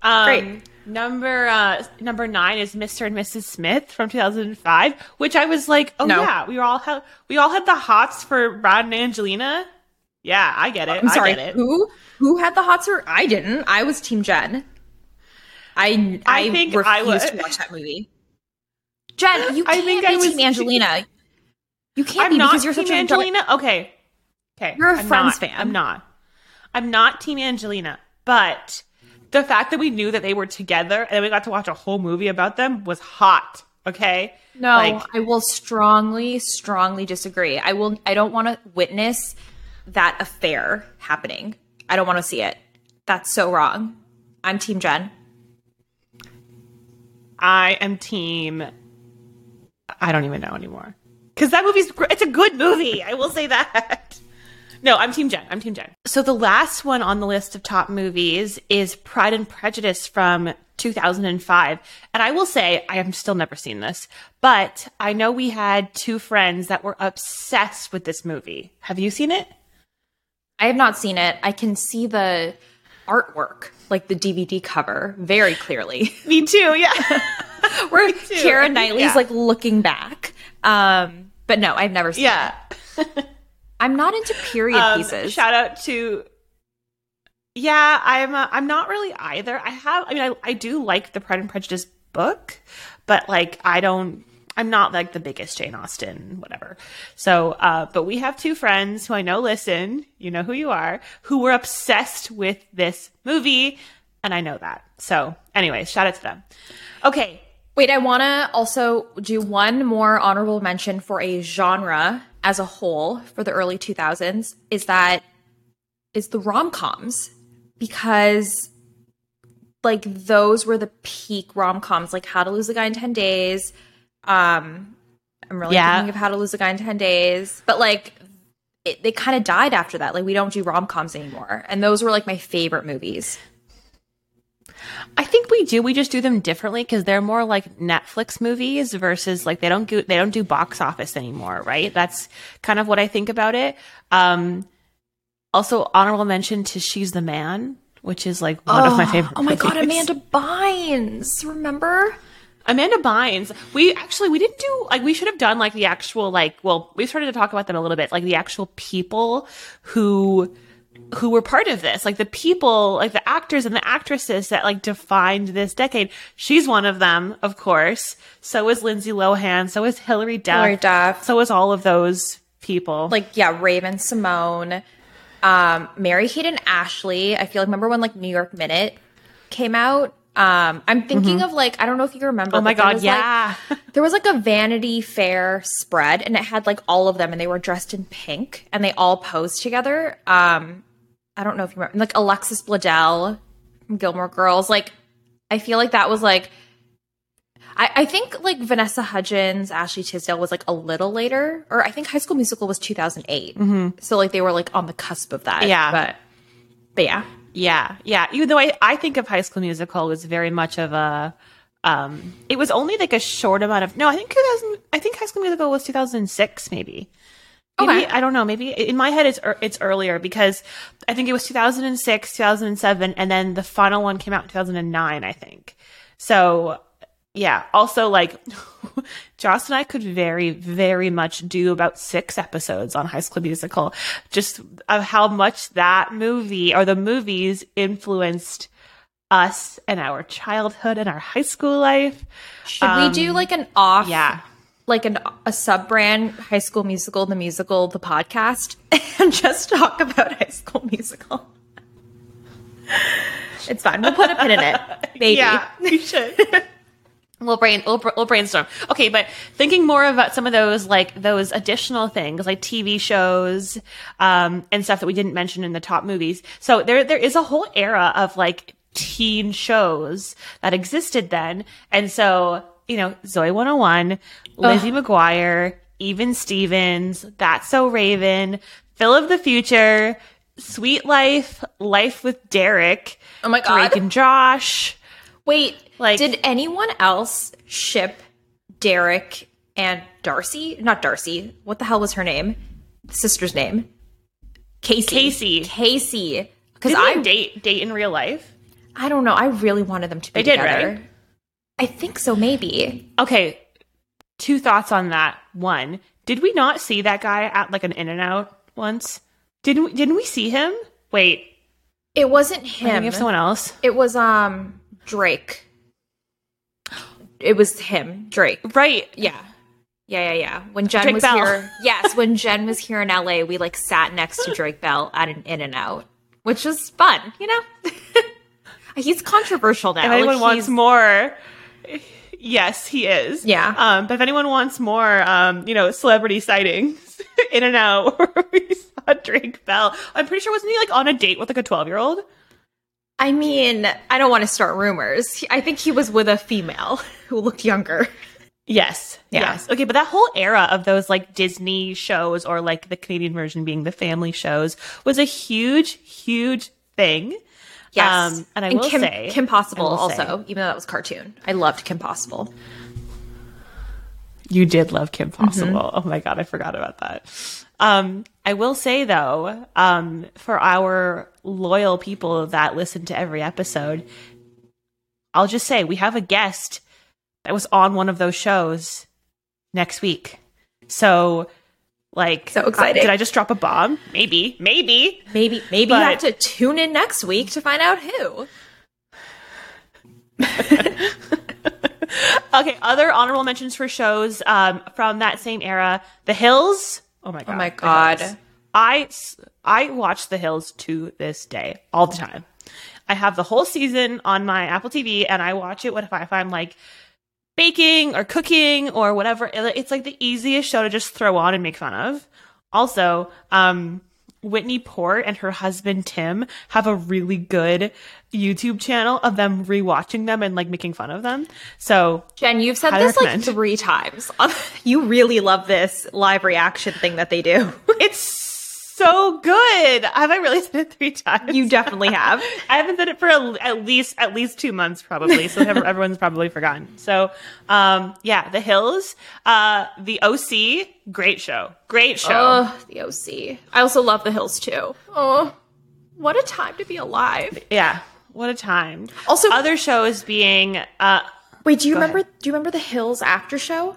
Um, Great. Number uh, number nine is Mr. and Mrs. Smith from 2005, which I was like, oh no. yeah, we all had we all had the hots for Brad and Angelina. Yeah, I get it. I'm sorry. It. Who who had the hots for? I didn't. I was Team Jen. I I, I think refused I would. to watch that movie. Jen, you can't I think be I was Team Angelina. You can't I'm be not because you're Team such Angelina. A, okay, okay. You're a I'm Friends not, fan. I'm not. I'm not Team Angelina, but the fact that we knew that they were together and we got to watch a whole movie about them was hot. Okay. No, like, I will strongly, strongly disagree. I will. I don't want to witness that affair happening. I don't want to see it. That's so wrong. I'm Team Jen. I am Team. I don't even know anymore because that movie's. It's a good movie. I will say that. No, I'm Team Jen. I'm Team Jen. So the last one on the list of top movies is Pride and Prejudice from 2005. And I will say, I have still never seen this, but I know we had two friends that were obsessed with this movie. Have you seen it? I have not seen it. I can see the artwork, like the DVD cover, very clearly. Me too, yeah. Where Keira Knightley's yeah. like looking back. Um, but no, I've never seen yeah. it. I'm not into period um, pieces. Shout out to yeah, I'm. Uh, I'm not really either. I have. I mean, I, I do like the Pride and Prejudice book, but like, I don't. I'm not like the biggest Jane Austen, whatever. So, uh, but we have two friends who I know listen. You know who you are, who were obsessed with this movie, and I know that. So, anyways, shout out to them. Okay, Wait, I want to also do one more honorable mention for a genre as a whole for the early 2000s is that is the rom-coms because like those were the peak rom-coms like How to Lose a Guy in 10 Days. Um I'm really yeah. thinking of How to Lose a Guy in 10 Days, but like it, they kind of died after that. Like we don't do rom-coms anymore. And those were like my favorite movies. I think we do. We just do them differently because they're more like Netflix movies versus like they don't do they don't do box office anymore, right? That's kind of what I think about it. Um, also, honorable mention to She's the Man, which is like one oh, of my favorite. Oh my movies. god, Amanda Bynes! Remember? Amanda Bynes. We actually we didn't do like we should have done like the actual like well we started to talk about them a little bit like the actual people who who were part of this, like the people, like the actors and the actresses that like defined this decade. She's one of them, of course. So is Lindsay Lohan. So is Hilary Duff. Hilary Duff. So is all of those people. Like yeah, Raven-Symoné. um, Mary Kate and Ashley. I feel like remember when like New York Minute came out. Um, I'm thinking mm-hmm. of like I don't know if you remember. Oh my god, yeah. Like, there was like a Vanity Fair spread, and it had like all of them, and they were dressed in pink, and they all posed together. Um, I don't know if you remember, like Alexis Bledel from Gilmore Girls. Like, I feel like that was like, I, I think like Vanessa Hudgens, Ashley Tisdale was like a little later, or I think High School Musical was 2008. Mm-hmm. So like they were like on the cusp of that. Yeah. But, but yeah. Yeah. Yeah. Even though I, I think of High School Musical was very much of a, um, it was only like a short amount of, no, I think 2000, I think High School Musical was 2006 maybe. Maybe, okay. I don't know. Maybe in my head it's it's earlier because I think it was 2006, 2007, and then the final one came out in 2009. I think. So yeah. Also, like Joss and I could very, very much do about six episodes on High School Musical, just of how much that movie or the movies influenced us and our childhood and our high school life. Should um, we do um, like an off? Yeah like an, a sub brand, High School Musical, the musical, the podcast, and just talk about High School Musical. it's fine. We'll put a pin in it. Maybe. Yeah, we should. We'll brain we'll, we'll brainstorm. Okay, but thinking more about some of those like those additional things like TV shows um, and stuff that we didn't mention in the top movies. So there there is a whole era of like teen shows that existed then, and so you know Zoey 101, Lizzie McGuire, Even Stevens, That's So Raven, Phil of the Future, Suite Life, Life with Derek, Oh my God. Drake and Josh. Wait, Like- did anyone else ship Derek and Darcy? Not Darcy. What the hell was her name? The sister's name? Casey. Casey. Casey. Because I date date in real life? I don't know. I really wanted them to be They did, right? I think so, maybe. Okay, two thoughts on that. One, did we not see that guy at like an In-N-Out once? Didn't we, didn't we see him? Wait, It wasn't him. of someone else. It was um Drake. It was him, Drake. Right. Yeah. Yeah, yeah, yeah. When Jen Drake was Bell. here, yes, when Jen was here in LA, we like sat next to Drake Bell at an In-N-Out, which was fun, you know? he's controversial now. If anyone Like, wants more, yes, he is. Yeah. Um, but if anyone wants more, um, you know, celebrity sightings, In-N-Out, where we saw Drake Bell. I'm pretty sure wasn't he like on a date with like a 12 year old? I mean, I don't want to start rumors. I think he was with a female who looked younger. Yes. Yeah. Yes. Okay, but that whole era of those like Disney shows or like the Canadian version being the family shows was a huge, huge thing. Yes. Um, and I will Kim, say- Kim Possible also, even though that was cartoon. I loved Kim Possible. You did love Kim Mm-hmm. Possible. Oh my god, I forgot about that. Um, I will say though, um, for our loyal people that listen to every episode, I'll just say we have a guest that was on one of those shows next week. So, like, So exciting. Did I just drop a bomb? Maybe, maybe. Maybe maybe But- you have to tune in next week to find out who. Okay, other honorable mentions for shows um, from that same era: The Hills. Oh my god! Oh my God. I I watch The Hills to this day all the time. I have the whole season on my Apple TV, and I watch it if, I, if I'm like baking or cooking or whatever. It's like the easiest show to just throw on and make fun of. Also, um, Whitney Port and her husband Tim have a really good YouTube channel of them rewatching them and like making fun of them. So Jen, you've said this recommend. like three times. you really love this live reaction thing that they do. it's so good. Have I really said it three times? you definitely have. I haven't said it for a, at least at least two months probably. So everyone's probably forgotten. So um, yeah, The Hills, uh, The OC, great show, great show. Oh, the OC. I also love the hills too. Oh, what a time to be alive. yeah, what a time. Also- other shows being uh, Wait, do you remember ahead. do you remember the Hills after show?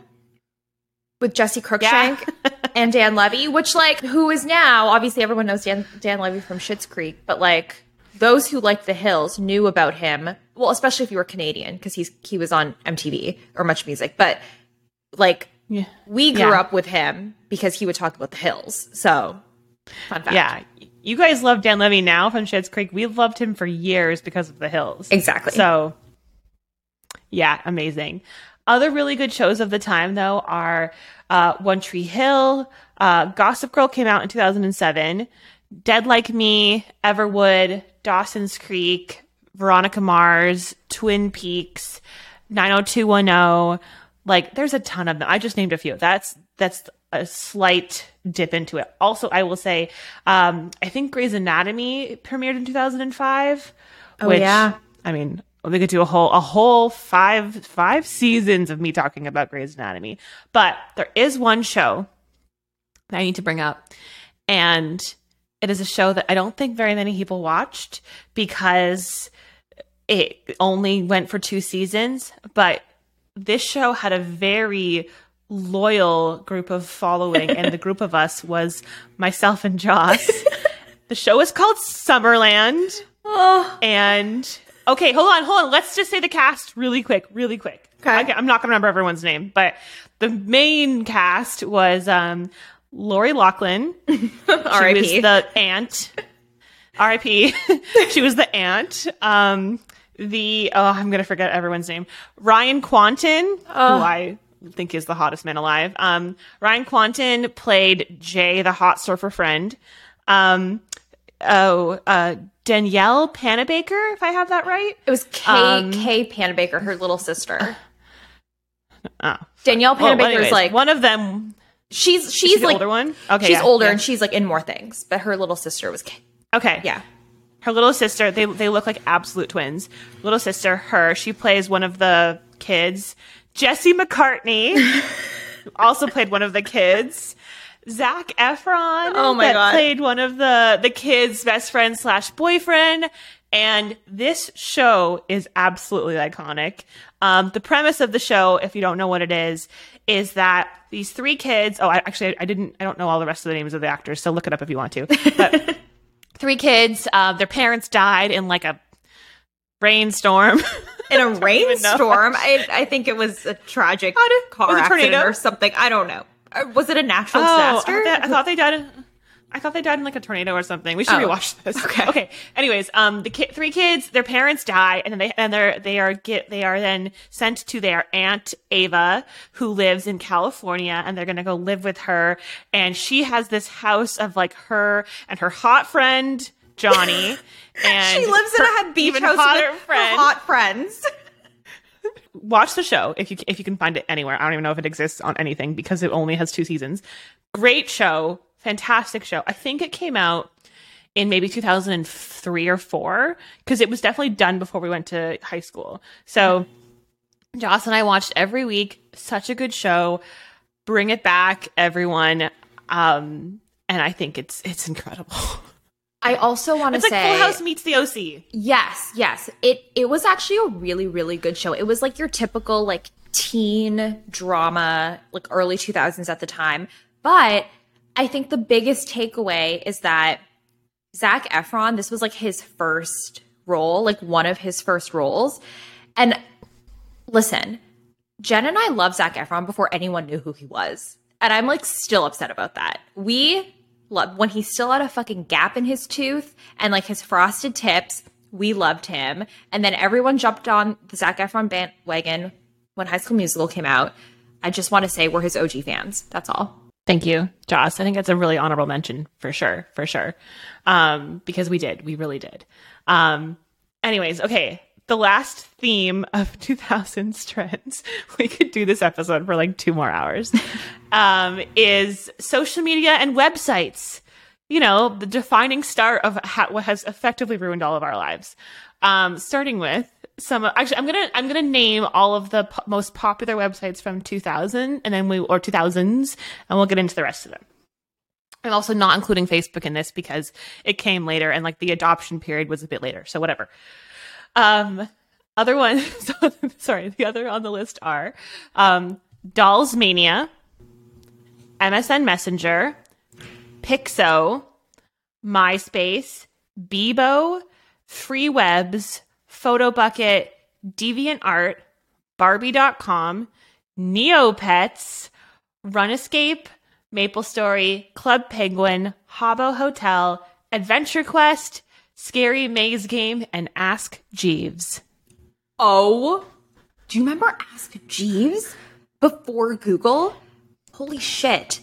With Jesse Cruikshank Yeah. and Dan Levy, which like who is now obviously everyone knows Dan Dan Levy from Schitt's Creek, but like those who liked the Hills knew about him. Well, especially if you were Canadian, because he's he was on MTV or MuchMusic. But like yeah, we grew Yeah. up with him because he would talk about the Hills. So fun fact. yeah. You guys love Dan Levy now from Schitt's Creek. We've loved him for years because of The Hills. Exactly. So, yeah, amazing. Other really good shows of the time, though, are uh, One Tree Hill, uh, Gossip Girl came out in 2007, Dead Like Me, Everwood, Dawson's Creek, Veronica Mars, Twin Peaks, 90210. Like, there's a ton of them. I just named a few. That's that's a slight dip into it. Also, I will say, um, I think Grey's Anatomy premiered in 2005. Oh, which, yeah. I mean, we could do a whole a whole five five seasons of me talking about Grey's Anatomy. But there is one show that I need to bring up, and it is a show that I don't think very many people watched because it only went for two seasons. But this show had a very loyal group of following, and the group of us was myself and Joss. the show is called Summerland Oh, and Okay, hold on, hold on. Let's just say the cast really quick, really quick. Okay. I, am not gonna remember everyone's name, but the main cast was um Lori. She R.I.P. was the aunt. R.I.P. she was the aunt. Um, the oh, I'm gonna forget everyone's name. Ryan Kwanten, who I think is the hottest man alive. Um, Ryan Kwanten played Jay, the hot surfer friend. Um, oh, uh, Danielle Panabaker, if I have that right. It was K Um, Kay Panabaker, her little sister. Oh, Danielle well, Panabaker anyways, is like one of them. she's She's she's the like older one. Okay, she's yeah, older yeah. and she's like in more things, but her little sister was Kay. Okay, Yeah. her little sister they they look like absolute twins little sister her she plays one of the kids jesse mccartney also played one of the kids zac efron Oh my that God. played one of the the kids best friend slash boyfriend and this show is absolutely iconic um, the premise of the show if you don't know what it is is that these three kids oh I, actually I didn't i don't know all the rest of the names of the actors so look it up if you want to but three kids. Uh, their parents died in like a rainstorm. In a rainstorm, I, I think it was a tragic did- car was it a accident tornado? or something. I don't know. Uh, Was it a natural Oh, I disaster? thought, I thought they died. In, I thought they died in like a tornado or something. We should Oh. rewatch this. Okay. Okay. Anyways, um, the ki- three kids, their parents die, and then they and they're they are get they are then sent to their aunt Ava, who lives in California, and they're gonna go live with her. And she has this house of like her and her hot friend Johnny. And she lives in a beach even house hotter with friend. her hot friends. watch the show if you if you can find it anywhere. I don't even know if it exists on anything because it only has two seasons. Great show, fantastic show. I think it came out in maybe 2003 or 4 because it was definitely done before we went to high school. So Joss and I watched every week. Such a good show. Bring it back, everyone. Um and I think it's it's incredible. I also want to It's like say Full House meets the OC. Yes, yes. It it was actually a really really good show. It was like your typical like teen drama, like early 2000s at the time. But I think the biggest takeaway is that Zac Efron, this was like his first role, like one of his first roles. And listen, Jen and I love Zac Efron before anyone knew who he was. And I'm like still upset about that. We when he still had a fucking gap in his tooth and like his frosted tips. We loved him. And then everyone jumped on the Zac Efron bandwagon when High School Musical came out. I just want to say we're his OG fans. That's all. Thank you, Joss. I think that's a really honorable mention for sure, for sure. Um, because we did, we really did. Um, anyways, okay. The last theme of 2000s trends, we could do this episode for like two more hours, um, is social media and websites. You know, the defining star of ha- what has effectively ruined all of our lives. Um, starting with some, actually, I'm gonna I'm gonna name all of the po- most popular websites from 2000, and then we or 2000s, and we'll get into the rest of them. I'm also not including Facebook in this because it came later, and like the adoption period was a bit later. So whatever. Um, other ones, sorry, the other on the list are um, Dollz Mania, MSN Messenger, Piczo, MySpace, Bebo, Freewebs, PhotoBucket, DeviantArt, Barbie.com, Neopets, Runescape, MapleStory, Club Penguin, Habbo Hotel, Adventure Quest, Scary Maze Game, and Ask Jeeves. Oh, do you remember Ask Jeeves before Google? Holy shit.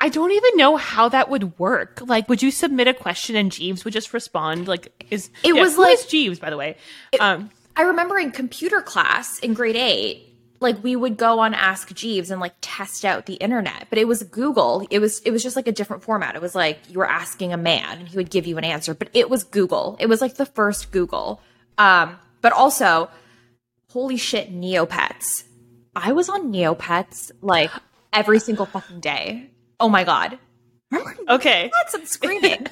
I don't even know how that would work. Like, would you submit a question and Jeeves would just respond? Like, is It was who like- is Jeeves, by the way? um, I remember in computer class in grade eight, like we would go on Ask Jeeves and like test out the internet, but it was Google. It was it was just like a different format. It was like you were asking a man and he would give you an answer, but it was Google. It was like the first Google. Um, but also, holy shit, Neopets. I was on Neopets like every single fucking day. Oh my god. Okay. Neopets and screaming.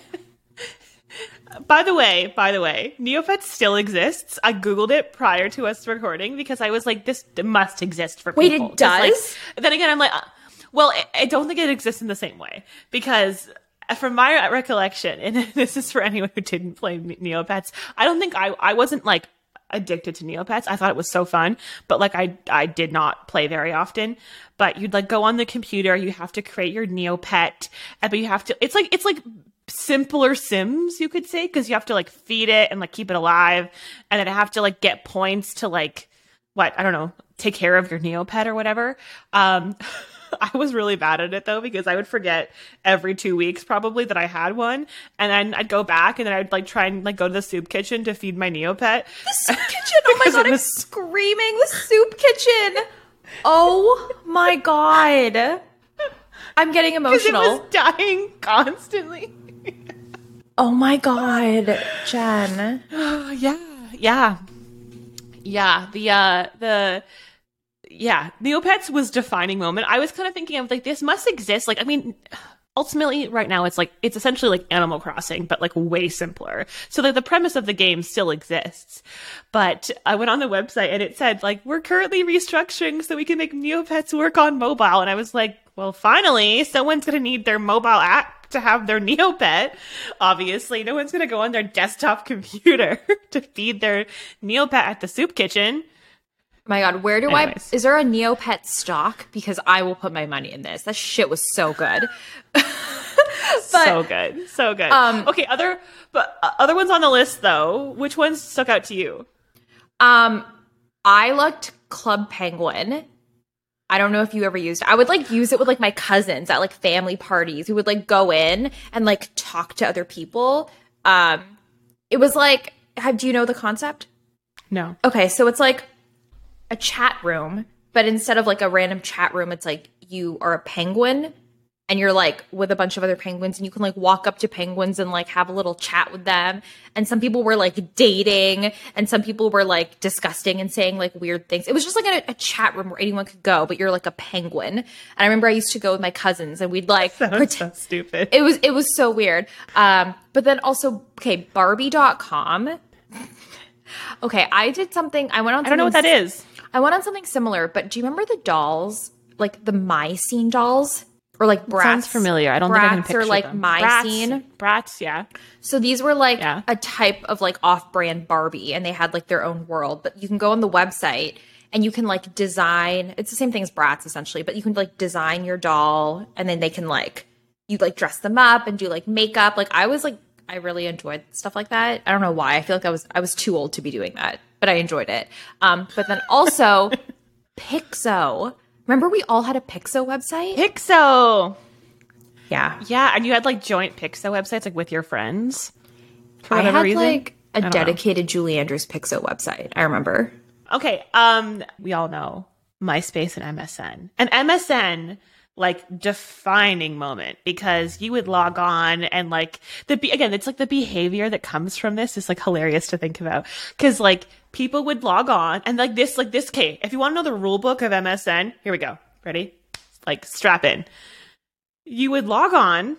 By the way, by the way, Neopets still exists. I googled it prior to us recording because I was like, this must exist for people. Wait, it. 'Cause, like, does? then again, I'm like, uh, well, I, I don't think it exists in the same way because from my recollection, and this is for anyone who didn't play Neopets, I don't think I I wasn't like addicted to Neopets. I thought it was so fun, but like I I did not play very often. But you'd like go on the computer, you have to create your Neopet, but you have to. It's like it's like simpler Sims, you could say, because you have to like feed it and like keep it alive, and then have to like get points to like what I don't know, take care of your Neopet or whatever. Um, I was really bad at it though because I would forget every two weeks probably that I had one, and then I'd go back and then I'd like try and like go to the soup kitchen to feed my Neopet. The soup kitchen! Oh my god, I'm was... screaming! The soup kitchen! Oh my god! I'm getting emotional. It was dying constantly. Oh my god, Jen. yeah, yeah, yeah. The uh, the yeah, Neopets was defining moment. I was kind of thinking of like this must exist. Like, I mean, ultimately, right now it's like it's essentially like Animal Crossing, but like way simpler. So like the premise of the game still exists. But I went on the website and it said like we're currently restructuring so we can make Neopets work on mobile, and I was like, well, finally, someone's gonna need their mobile app to have their Neopet. Obviously, no one's gonna go on their desktop computer to feed their Neopet at the soup kitchen. My God, where do Anyways. I? Is there a Neopet stock? Because I will put my money in this. That shit was so good. but, so good, so good. Um, okay, other but uh, other ones on the list though. Which ones stuck out to you? Um, I looked Club Penguin. I don't know if you ever used. It. I would like use it with like my cousins at like family parties. We would like go in and like talk to other people. Um, it was like, have, do you know the concept? No. Okay, so it's like a chat room, but instead of like a random chat room, it's like you are a penguin and you're like with a bunch of other penguins and you can like walk up to penguins and like have a little chat with them. And some people were like dating and some people were like disgusting and saying like weird things. It was just like a, a chat room where anyone could go, but you're like a penguin. And I remember I used to go with my cousins and we'd like pretend- so stupid. It was it was so weird. Um, but then also okay, Barbie.com. okay, I did something. I went on. I don't know what that is. I went on something similar, but do you remember the dolls, like the My Scene dolls? Or like Bratz. Sounds familiar. I don't think I can picture or like them. My Bratz, Scene. Bratz, yeah. So these were like yeah. a type of like off-brand Barbie, and they had like their own world. But you can go on the website and you can like design. It's the same thing as Bratz essentially, but you can like design your doll, and then they can like you like dress them up and do like makeup. Like I was like I really enjoyed stuff like that. I don't know why. I feel like I was I was too old to be doing that but I enjoyed it. Um, but then also Piczo. Remember we all had a Piczo website? Piczo! Yeah. Yeah, and you had like joint Piczo websites like with your friends. For whatever I had reason. like a dedicated know. Julie Andrews Piczo website. I remember. Okay. Um, we all know MySpace and MSN. And MSN like defining moment because you would log on and like the again it's like the behavior that comes from this is like hilarious to think about. Because like people would log on and like this like this okay if you want to know the rule book of msn here we go. Ready? Like strap in. You would log on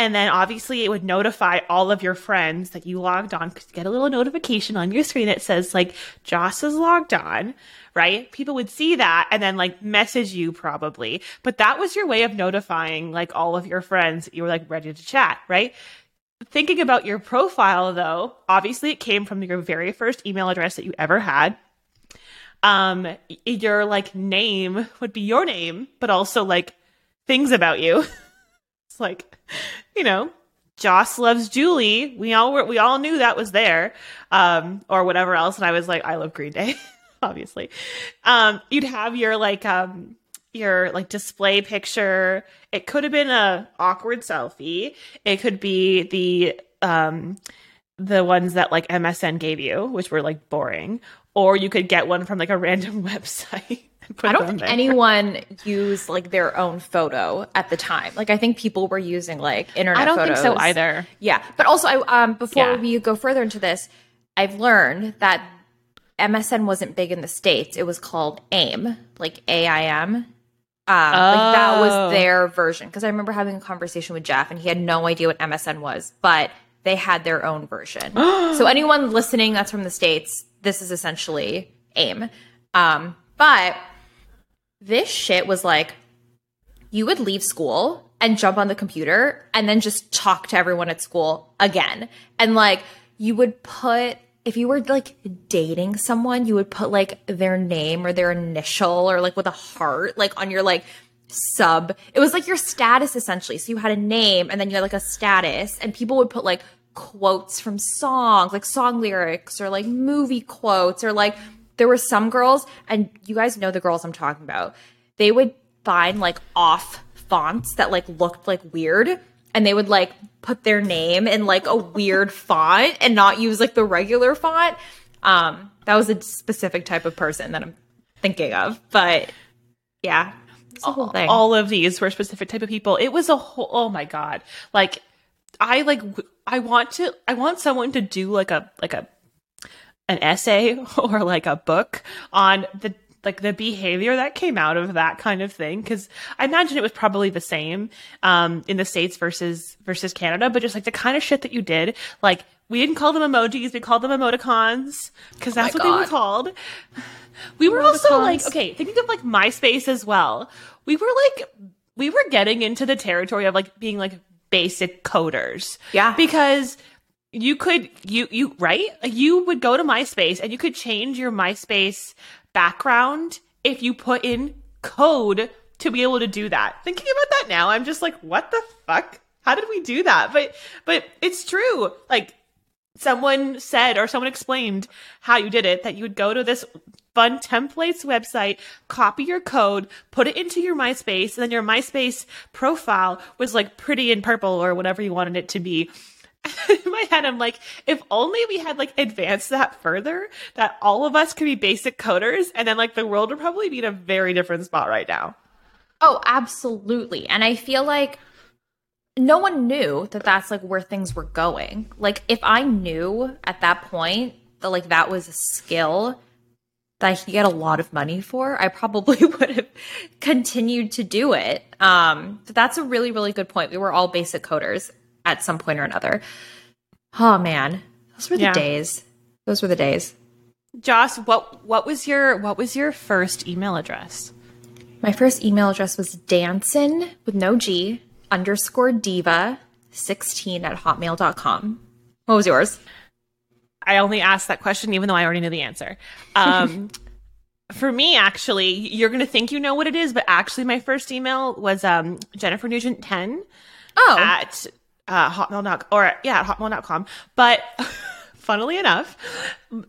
and then obviously it would notify all of your friends that you logged on because you get a little notification on your screen that says like joss is logged on right? People would see that and then like message you probably. But that was your way of notifying like all of your friends that you were like ready to chat, right? Thinking about your profile though, obviously it came from your very first email address that you ever had. Um, your like name would be your name, but also like things about you. like, you know, Joss loves Julie. We all were, we all knew that was there, um, or whatever else. And I was like, I love Green Day. obviously. Um, you'd have your like um your like display picture. It could have been a awkward selfie. It could be the um the ones that like MSN gave you, which were like boring, or you could get one from like a random website. I don't think there. anyone used like their own photo at the time. Like I think people were using like internet. I don't photos. think so either. Yeah, but also I um before yeah. we go further into this, I've learned that MSN wasn't big in the States. It was called AIM, like AIM. Um, oh. Like that was oh. their version. Because I remember having a conversation with Jeff and he had no idea what MSN was, but they had their own version. so anyone listening that's from the States, this is essentially AIM. Um, but this shit was like you would leave school and jump on the computer and then just talk to everyone at school again. And like you would put if you were like dating someone, you would put like their name or their initial or like with a heart like on your like sub. It was like your status essentially. So you had a name and then you had like a status and people would put like quotes from songs, like song lyrics or like movie quotes or like there were some girls and you guys know the girls I'm talking about. They would find like off fonts that like looked like weird and they would like put their name in like a weird font and not use like the regular font. Um, that was a specific type of person that I'm thinking of, but yeah, it's a whole thing. All of these were specific type of people. It was a whole. Oh my god! Like I like I want to. I want someone to do like a like a an essay or like a book on the like the behavior that came out of that kind of thing because i imagine it was probably the same um, in the states versus versus canada but just like the kind of shit that you did like we didn't call them emojis we called them emoticons because that's Oh what my they were called. We were also like okay thinking of like myspace as well. We were like we were getting into the territory of like being like basic coders. Yeah. because you could you you right? You would go to myspace and you could change your myspace background if you put in code to be able to do that. Thinking about that now i'm just like what the fuck? How did we do that? But but it's true. Like someone said or someone explained how you did it that you would go to this fun templates website copy your code put it into your myspace and then your myspace profile was like pretty in purple or whatever you wanted it to be in my head i'm like if only we had like advanced that further that all of us could be basic coders and then like the world would probably be in a very different spot right now Oh, absolutely. And I feel like no one knew that that's like where things were going. Like if I knew at that point that like that was a skill that I could get a lot of money for, I probably would have continued to do it. Um, but that's a really, really good point. We were all basic coders at some point or another. Oh man, those were the Yeah. days. Those were the days. joss what what was your what was your first email address My first email address was Danson with no G underscore diva 16 at hotmail.com. What was yours? I only asked that question even though I already knew the answer. Um, for me, actually, you're going to think you know what it is, but actually, my first email was um, Jennifer Nugent 10 Oh, at uh, hotmail.com or yeah, at hotmail.com. But funnily enough,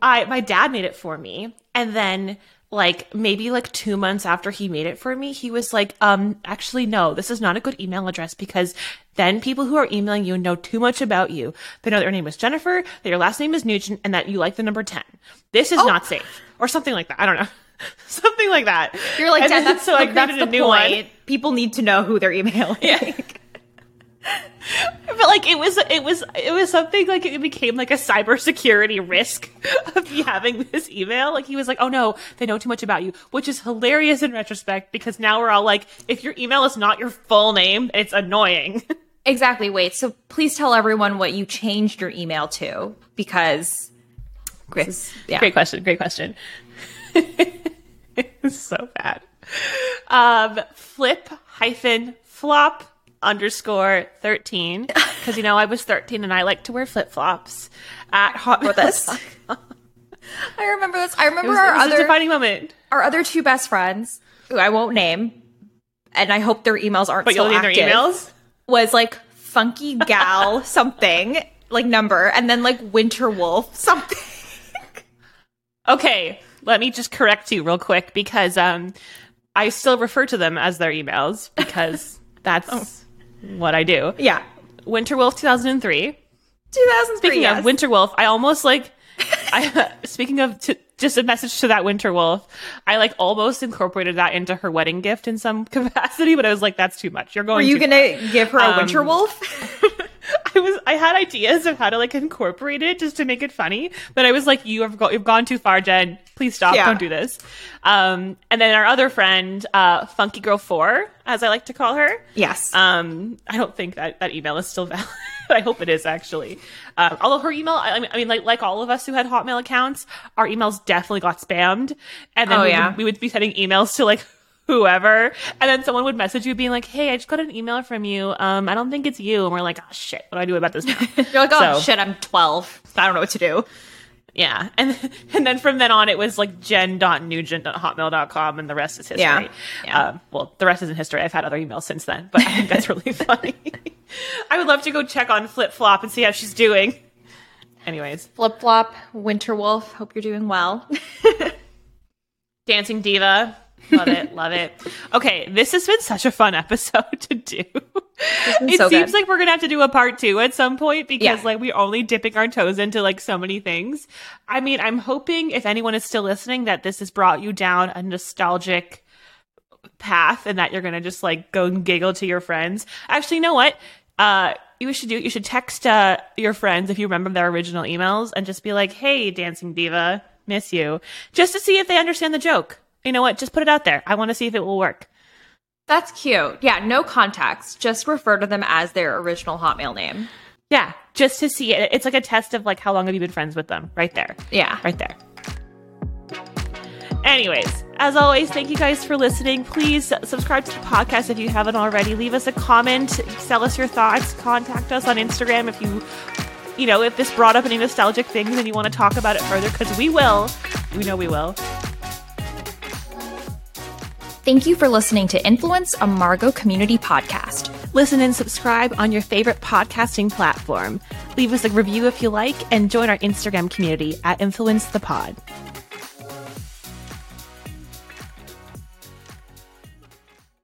I my dad made it for me, and then like maybe like two months after he made it for me, he was like, um, actually no, this is not a good email address because then people who are emailing you know too much about you. They know that your name is Jennifer, that your last name is Nugent, and that you like the number ten. This is not safe, or something like that. I don't know. Something like that. you're like, Dad, that's, so I that's created a new point. one. People need to know who they're emailing. Yeah. But like it was it was it was something like it became like a cybersecurity risk of me having this email. Like he was like oh no they know too much about you which is hilarious in retrospect because now we're all like if your email is not your full name it's annoying. Exactly. Wait, so please tell everyone what you changed your email to because great is- yeah. great question. Great question. It's so bad. Um flip hyphen flop underscore 13 because you know i was 13 and i like to wear flip-flops at hot for this. I remember this. I remember was, our it was a other defining moment. our other two best friends, who I won't name, and I hope their emails aren't But still you'll name their emails? Was like funky gal something like number, and then like winter wolf something. Okay, let me just correct you real quick because um, I still refer to them as their emails because that's Oh. What I do. Yeah, Winterwolf 2003. 2003. Speaking yes. of Winterwolf, I almost like. I speaking of t- just a message to that winter wolf. I like almost incorporated that into her wedding gift in some capacity, but I was like, that's too much. You're going. Were you gonna give her a Um, winter wolf? I was I had ideas of how to like incorporate it just to make it funny, but I was like, you have go- you've gone too far, Jen. Please stop. Yeah. Don't do this. Um, and then our other friend, uh, Funky Girl Four, as I like to call her. yes. Um, I don't think that that email is still valid. I hope it is actually. Um, although her email, I mean, I mean, like like all of us who had Hotmail accounts, our emails definitely got spammed, and then Oh, we, yeah. would, we would be sending emails to like whoever, and then someone would message you being like, "Hey, I just got an email from you. Um, I don't think it's you," and we're like, "Oh shit, what do I do about this now?" You're like, oh so- shit, I'm 12. I don't know what to do. Yeah. And and then from then on it was like jen.nugent.hotmail.com and the rest is history. Yeah. Yeah. Um, well, the rest isn't history. I've had other emails since then, but I think that's really funny. I would love to go check on Flip Flop and see how she's doing. Anyways, Flip Flop, Winter Wolf, hope you're doing well. Dancing Diva. Love it, love it. Okay, this has been such a fun episode to do. It so seems good. like we're gonna have to do a part two at some point because Yeah. like we're only dipping our toes into like so many things. I mean, I'm hoping if anyone is still listening that this has brought you down a nostalgic path and that you're gonna just like go and giggle to your friends. Actually, you know what? Uh you should do you should text uh your friends if you remember their original emails and just be like, Hey, dancing diva, miss you. Just to see if they understand the joke. You know what? Just put it out there. I want to see if it will work. That's cute. Yeah, no context. Just refer to them as their original Hotmail name. Yeah, just to see it. It's like a test of like how long have you been friends with them? Right there. Yeah. Right there. Anyways, as always, thank you guys for listening. Please subscribe to the podcast if you haven't already. Leave us a comment, tell us your thoughts, contact us on Instagram if you you know, if this brought up any nostalgic things and you want to talk about it further because we will. We know we will. Thank you for listening to Influence, a Margot community podcast. Listen and subscribe on your favorite podcasting platform. Leave us a review if you like and join our Instagram community at Influence the Pod.